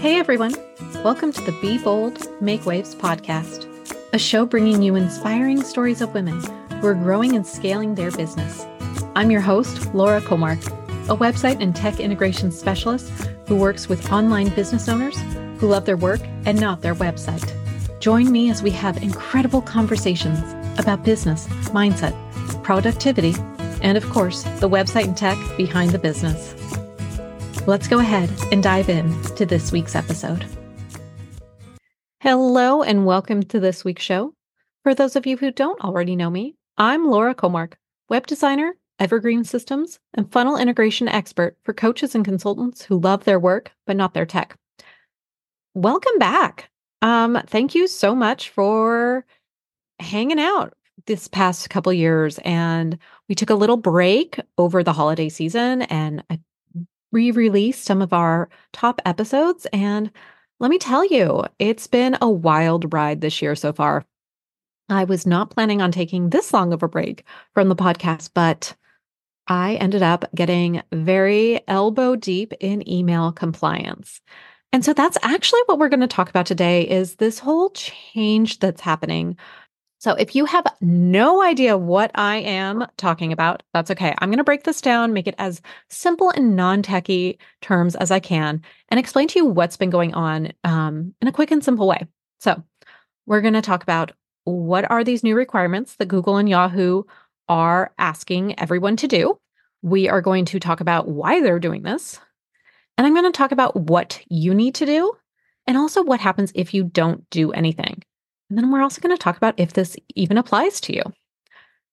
Hey everyone, welcome to the Be Bold, Make Waves podcast, a show bringing you inspiring stories of women who are growing and scaling their business. I'm your host, Laura Kåmark, a website and tech integration specialist who works with online business owners who love their work and not their website. Join me as we have incredible conversations about business, mindset, productivity, and of course, the website and tech behind the business. Let's go ahead and dive in to this week's episode. Hello, and welcome to this week's show. For those of you who don't already know me, I'm Laura Kåmark, web designer, evergreen systems, and funnel integration expert for coaches and consultants who love their work but not their tech. Welcome back. Um, thank you so much for hanging out this past couple years and we took a little break over the holiday season and I re-released some of our top episodes and let me tell you, it's been a wild ride this year so far. I was not planning on taking this long of a break from the podcast, but I ended up getting very elbow deep in email compliance. And so that's actually what we're going to talk about today is this whole change that's happening so if you have no idea what I am talking about, that's okay. I'm going to break this down, make it as simple and non techy terms as I can, and explain to you what's been going on um, in a quick and simple way. So we're going to talk about what are these new requirements that Google and Yahoo are asking everyone to do. We are going to talk about why they're doing this. And I'm going to talk about what you need to do and also what happens if you don't do anything. And then we're also going to talk about if this even applies to you.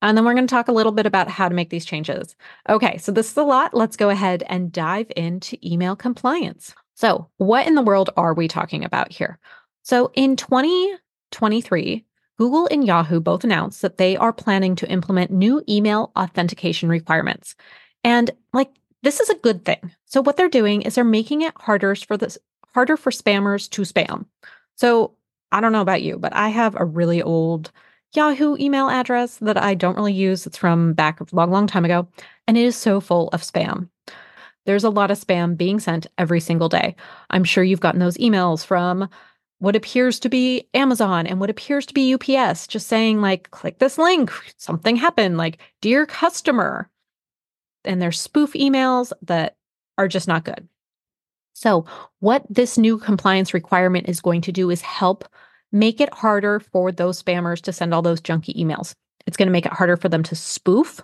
And then we're going to talk a little bit about how to make these changes. Okay, so this is a lot. Let's go ahead and dive into email compliance. So, what in the world are we talking about here? So, in 2023, Google and Yahoo both announced that they are planning to implement new email authentication requirements. And like this is a good thing. So what they're doing is they're making it harder for the harder for spammers to spam. So I don't know about you, but I have a really old Yahoo email address that I don't really use. It's from back a long, long time ago, and it is so full of spam. There's a lot of spam being sent every single day. I'm sure you've gotten those emails from what appears to be Amazon and what appears to be UPS, just saying, like, click this link, something happened, like, dear customer. And they're spoof emails that are just not good. So, what this new compliance requirement is going to do is help make it harder for those spammers to send all those junky emails. It's going to make it harder for them to spoof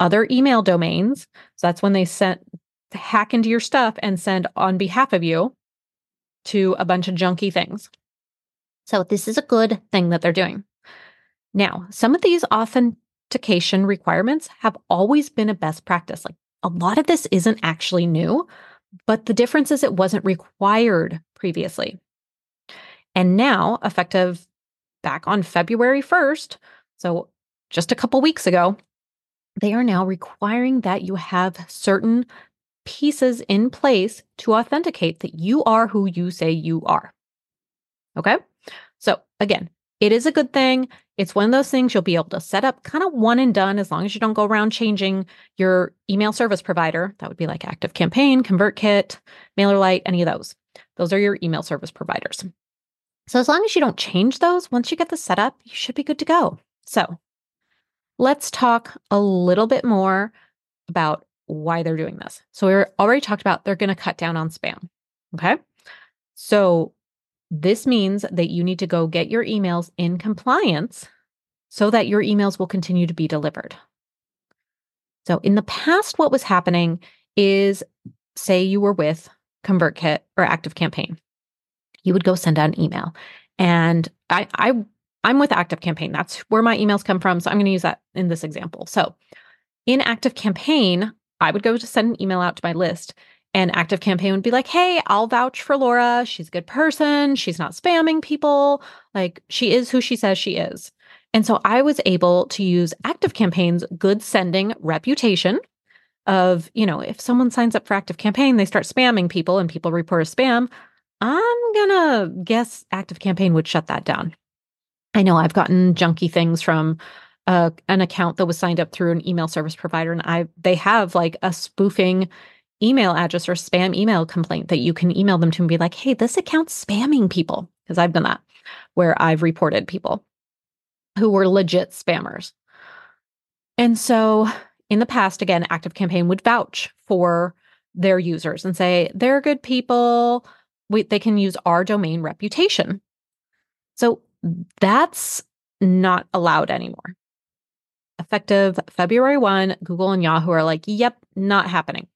other email domains. So that's when they send hack into your stuff and send on behalf of you to a bunch of junky things. So this is a good thing that they're doing. Now, some of these authentication requirements have always been a best practice. Like a lot of this isn't actually new, but the difference is it wasn't required previously. And now, effective back on February 1st, so just a couple weeks ago, they are now requiring that you have certain pieces in place to authenticate that you are who you say you are. Okay. So, again, it is a good thing. It's one of those things you'll be able to set up kind of one and done as long as you don't go around changing your email service provider. That would be like ActiveCampaign, ConvertKit, MailerLite, any of those. Those are your email service providers. So as long as you don't change those, once you get the setup, you should be good to go. So let's talk a little bit more about why they're doing this. So we already talked about they're going to cut down on spam. Okay. So this means that you need to go get your emails in compliance so that your emails will continue to be delivered. So, in the past, what was happening is say you were with ConvertKit or ActiveCampaign, you would go send out an email. And I, I, I'm with ActiveCampaign. That's where my emails come from. So, I'm going to use that in this example. So, in ActiveCampaign, I would go to send an email out to my list and active campaign would be like, hey, I'll vouch for Laura. She's a good person. She's not spamming people. Like she is who she says she is. And so I was able to use active campaign's good sending reputation of, you know, if someone signs up for active campaign they start spamming people and people report a spam, I'm to guess active campaign would shut that down. I know I've gotten junky things from uh, an account that was signed up through an email service provider and I they have like a spoofing email address or spam email complaint that you can email them to and be like, hey, this account's spamming people. Because I've done that where I've reported people who were legit spammers. And so in the past, again, Active Campaign would vouch for their users and say, they're good people. We, they can use our domain reputation. So that's not allowed anymore. Effective February 1, Google and Yahoo are like, yep, not happening.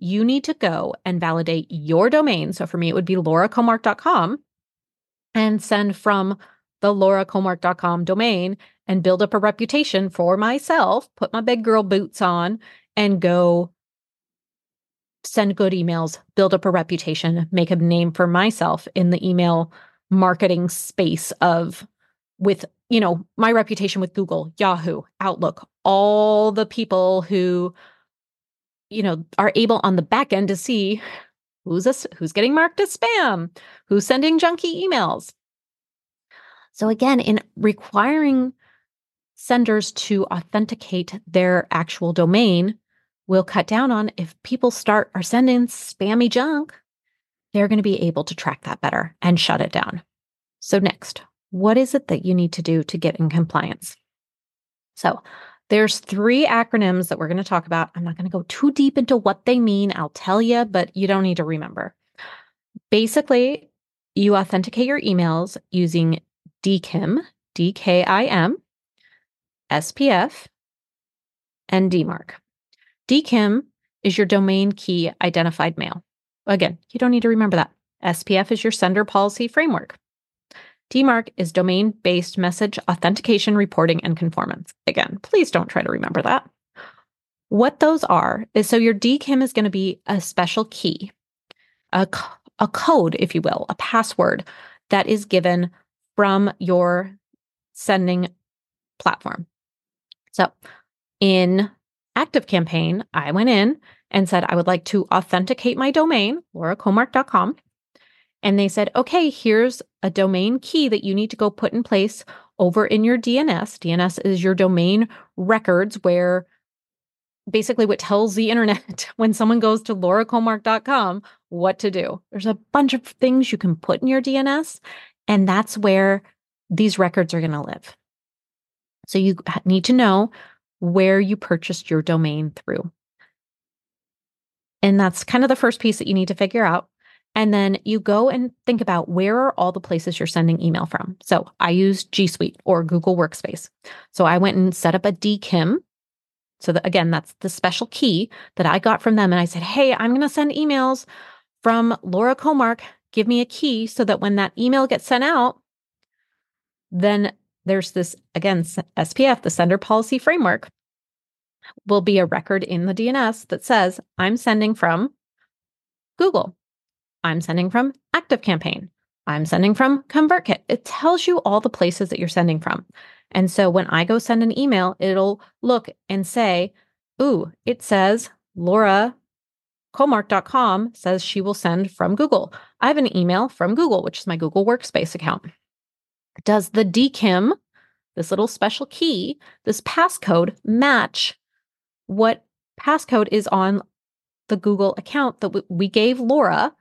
You need to go and validate your domain. So for me, it would be laurakamark.com and send from the laurakamark.com domain and build up a reputation for myself, put my big girl boots on, and go send good emails, build up a reputation, make a name for myself in the email marketing space of with, you know, my reputation with Google, Yahoo, Outlook, all the people who you know are able on the back end to see who's a, who's getting marked as spam, who's sending junky emails. So again, in requiring senders to authenticate their actual domain, will cut down on if people start are sending spammy junk, they're going to be able to track that better and shut it down. So next, what is it that you need to do to get in compliance? So, there's three acronyms that we're going to talk about. I'm not going to go too deep into what they mean. I'll tell you, but you don't need to remember. Basically, you authenticate your emails using DKIM, DKIM, SPF, and DMARC. DKIM is your domain key identified mail. Again, you don't need to remember that. SPF is your sender policy framework. DMARC is domain based message authentication, reporting, and conformance. Again, please don't try to remember that. What those are is so your DKIM is going to be a special key, a, a code, if you will, a password that is given from your sending platform. So in Active Campaign, I went in and said, I would like to authenticate my domain, laurakamark.com. And they said, okay, here's a domain key that you need to go put in place over in your DNS. DNS is your domain records, where basically what tells the internet when someone goes to laurakamark.com what to do. There's a bunch of things you can put in your DNS, and that's where these records are going to live. So you need to know where you purchased your domain through. And that's kind of the first piece that you need to figure out. And then you go and think about where are all the places you're sending email from. So I use G Suite or Google Workspace. So I went and set up a DKIM. So that, again, that's the special key that I got from them. And I said, hey, I'm going to send emails from Laura Kåmark. Give me a key so that when that email gets sent out, then there's this, again, SPF, the sender policy framework, will be a record in the DNS that says, I'm sending from Google. I'm sending from ActiveCampaign. I'm sending from ConvertKit. It tells you all the places that you're sending from. And so when I go send an email, it'll look and say, Ooh, it says Laura Kamark.com says she will send from Google. I have an email from Google, which is my Google Workspace account. Does the DKIM, this little special key, this passcode match what passcode is on the Google account that we gave Laura?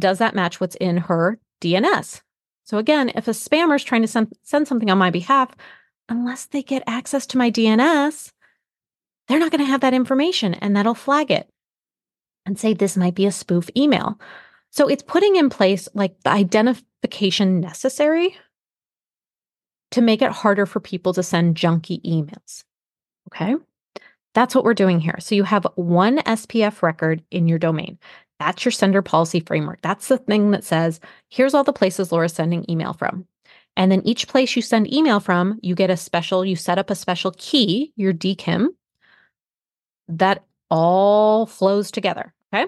Does that match what's in her DNS? So again, if a spammer is trying to send, send something on my behalf, unless they get access to my DNS, they're not going to have that information and that'll flag it and say this might be a spoof email. So it's putting in place like the identification necessary to make it harder for people to send junky emails. Okay. That's what we're doing here. So you have one SPF record in your domain. That's your sender policy framework. That's the thing that says, here's all the places Laura's sending email from. And then each place you send email from, you get a special, you set up a special key, your DKIM, that all flows together. Okay.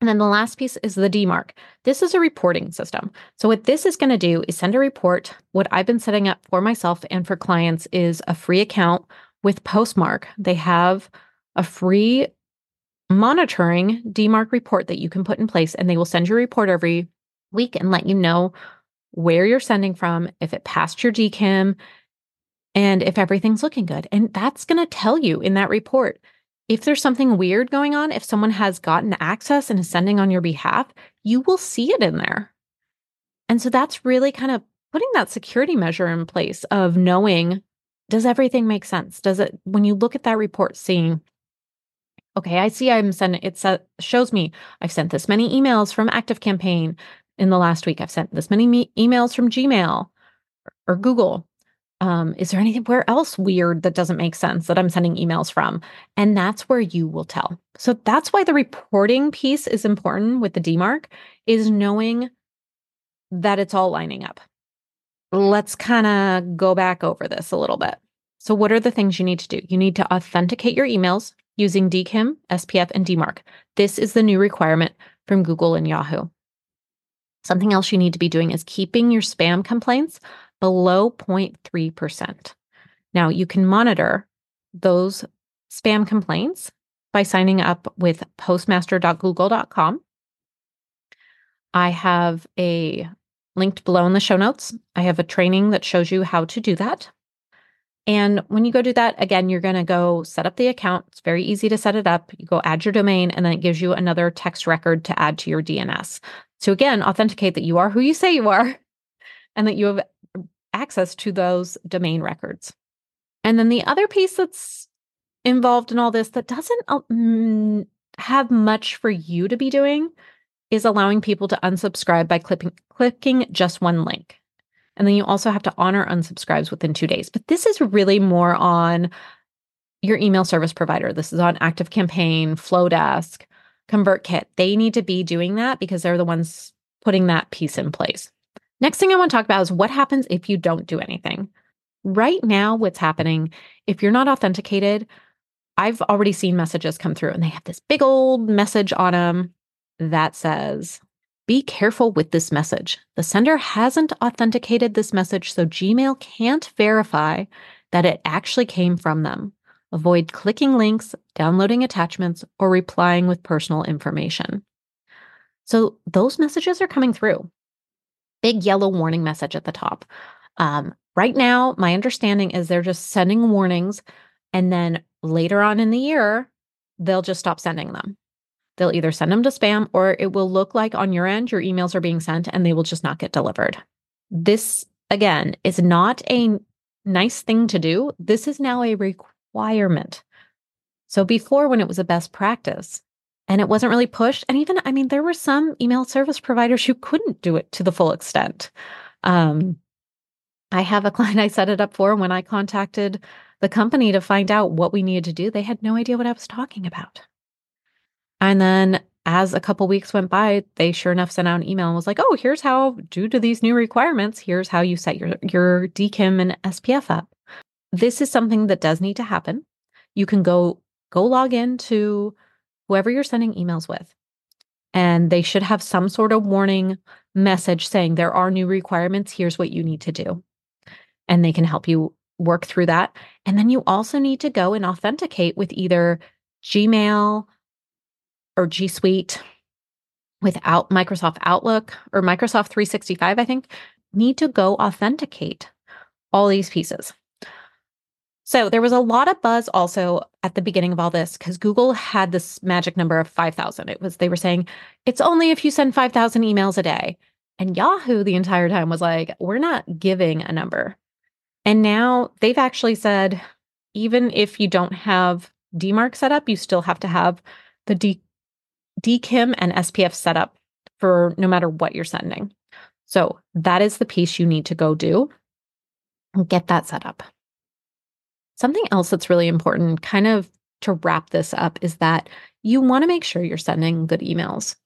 And then the last piece is the DMARC. This is a reporting system. So, what this is going to do is send a report. What I've been setting up for myself and for clients is a free account with Postmark. They have a free monitoring DMARC report that you can put in place, and they will send you a report every week and let you know where you're sending from, if it passed your DKIM, and if everything's looking good. And that's going to tell you in that report if there's something weird going on, if someone has gotten access and is sending on your behalf, you will see it in there. And so that's really kind of putting that security measure in place of knowing does everything make sense? Does it, when you look at that report, seeing, okay, I see I'm sending, it shows me I've sent this many emails from Active Campaign in the last week. I've sent this many me- emails from Gmail or Google. Um, is there anything where else weird that doesn't make sense that I'm sending emails from? And that's where you will tell. So that's why the reporting piece is important with the DMARC is knowing that it's all lining up. Let's kind of go back over this a little bit. So, what are the things you need to do? You need to authenticate your emails using DKIM, SPF, and DMARC. This is the new requirement from Google and Yahoo. Something else you need to be doing is keeping your spam complaints below 0.3%. Now, you can monitor those spam complaints by signing up with postmaster.google.com. I have a linked below in the show notes. I have a training that shows you how to do that. And when you go do that, again, you're going to go set up the account. It's very easy to set it up. You go add your domain, and then it gives you another text record to add to your DNS. So, again, authenticate that you are who you say you are and that you have access to those domain records. And then the other piece that's involved in all this that doesn't um, have much for you to be doing is allowing people to unsubscribe by clicking, clicking just one link. And then you also have to honor unsubscribes within two days. But this is really more on your email service provider. This is on Active Campaign, Flodesk, ConvertKit. They need to be doing that because they're the ones putting that piece in place. Next thing I want to talk about is what happens if you don't do anything. Right now, what's happening, if you're not authenticated, I've already seen messages come through and they have this big old message on them that says, be careful with this message. The sender hasn't authenticated this message, so Gmail can't verify that it actually came from them. Avoid clicking links, downloading attachments, or replying with personal information. So those messages are coming through. Big yellow warning message at the top. Um, right now, my understanding is they're just sending warnings, and then later on in the year, they'll just stop sending them. They'll either send them to spam or it will look like on your end your emails are being sent and they will just not get delivered. This, again, is not a nice thing to do. This is now a requirement. So before, when it was a best practice and it wasn't really pushed, and even, I mean, there were some email service providers who couldn't do it to the full extent. Um, I have a client I set it up for when I contacted the company to find out what we needed to do. They had no idea what I was talking about. And then as a couple weeks went by, they sure enough sent out an email and was like, "Oh, here's how due to these new requirements, here's how you set your your DKIM and SPF up." This is something that does need to happen. You can go go log into whoever you're sending emails with. And they should have some sort of warning message saying there are new requirements, here's what you need to do. And they can help you work through that. And then you also need to go and authenticate with either Gmail or G Suite without Microsoft Outlook or Microsoft 365, I think, need to go authenticate all these pieces. So there was a lot of buzz also at the beginning of all this because Google had this magic number of 5,000. It was, they were saying, it's only if you send 5,000 emails a day. And Yahoo the entire time was like, we're not giving a number. And now they've actually said, even if you don't have DMARC set up, you still have to have the D- DKIM and SPF setup for no matter what you're sending. So that is the piece you need to go do and get that set up. Something else that's really important, kind of to wrap this up, is that you want to make sure you're sending good emails.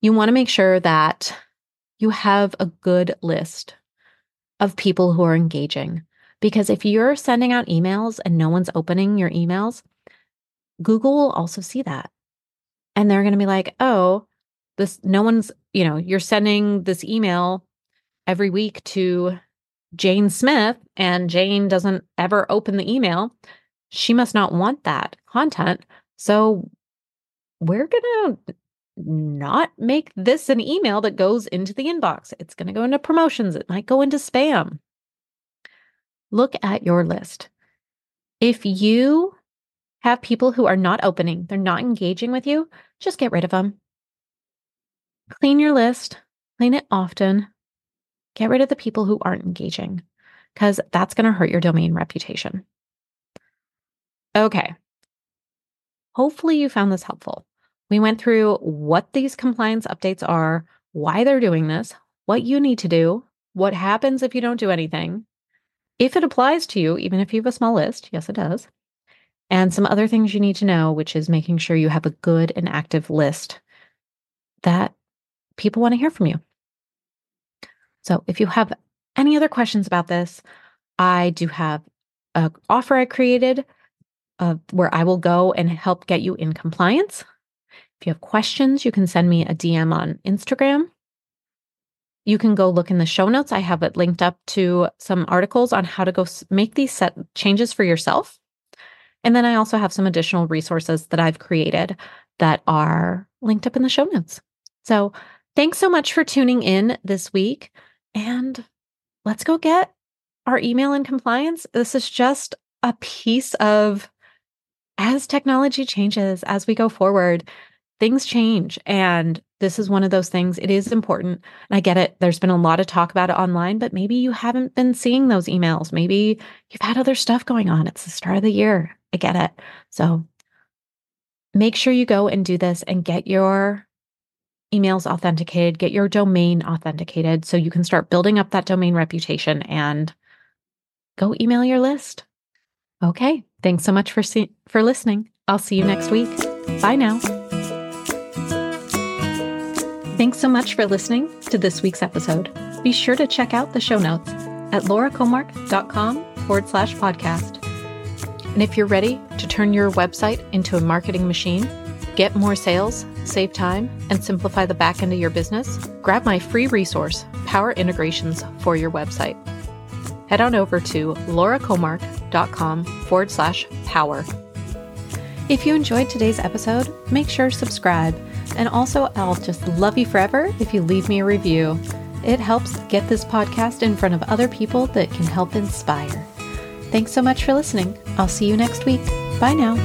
You want to make sure that you have a good list of people who are engaging. Because if you're sending out emails and no one's opening your emails, Google will also see that and they're going to be like, oh, this, no one's, you know, you're sending this email every week to Jane Smith and Jane doesn't ever open the email. She must not want that content. So we're going to not make this an email that goes into the inbox. It's going to go into promotions. It might go into spam. Look at your list. If you have people who are not opening, they're not engaging with you, just get rid of them. Clean your list, clean it often. Get rid of the people who aren't engaging because that's going to hurt your domain reputation. Okay. Hopefully, you found this helpful. We went through what these compliance updates are, why they're doing this, what you need to do, what happens if you don't do anything, if it applies to you, even if you have a small list. Yes, it does. And some other things you need to know, which is making sure you have a good and active list that people want to hear from you. So if you have any other questions about this, I do have an offer I created uh, where I will go and help get you in compliance. If you have questions, you can send me a DM on Instagram. You can go look in the show notes. I have it linked up to some articles on how to go make these set changes for yourself. And then I also have some additional resources that I've created that are linked up in the show notes. So thanks so much for tuning in this week. And let's go get our email in compliance. This is just a piece of as technology changes, as we go forward, things change. And this is one of those things. It is important. And I get it. There's been a lot of talk about it online, but maybe you haven't been seeing those emails. Maybe you've had other stuff going on. It's the start of the year. I get it. So make sure you go and do this and get your emails authenticated, get your domain authenticated so you can start building up that domain reputation and go email your list. Okay, thanks so much for see- for listening. I'll see you next week. Bye now. Thanks so much for listening to this week's episode. Be sure to check out the show notes at laurakamark.com forward slash podcast. And if you're ready to turn your website into a marketing machine, get more sales, save time, and simplify the back end of your business, grab my free resource, Power Integrations for your website. Head on over to laurakamark.com forward slash power. If you enjoyed today's episode, make sure to subscribe. And also, I'll just love you forever if you leave me a review. It helps get this podcast in front of other people that can help inspire. Thanks so much for listening. I'll see you next week. Bye now.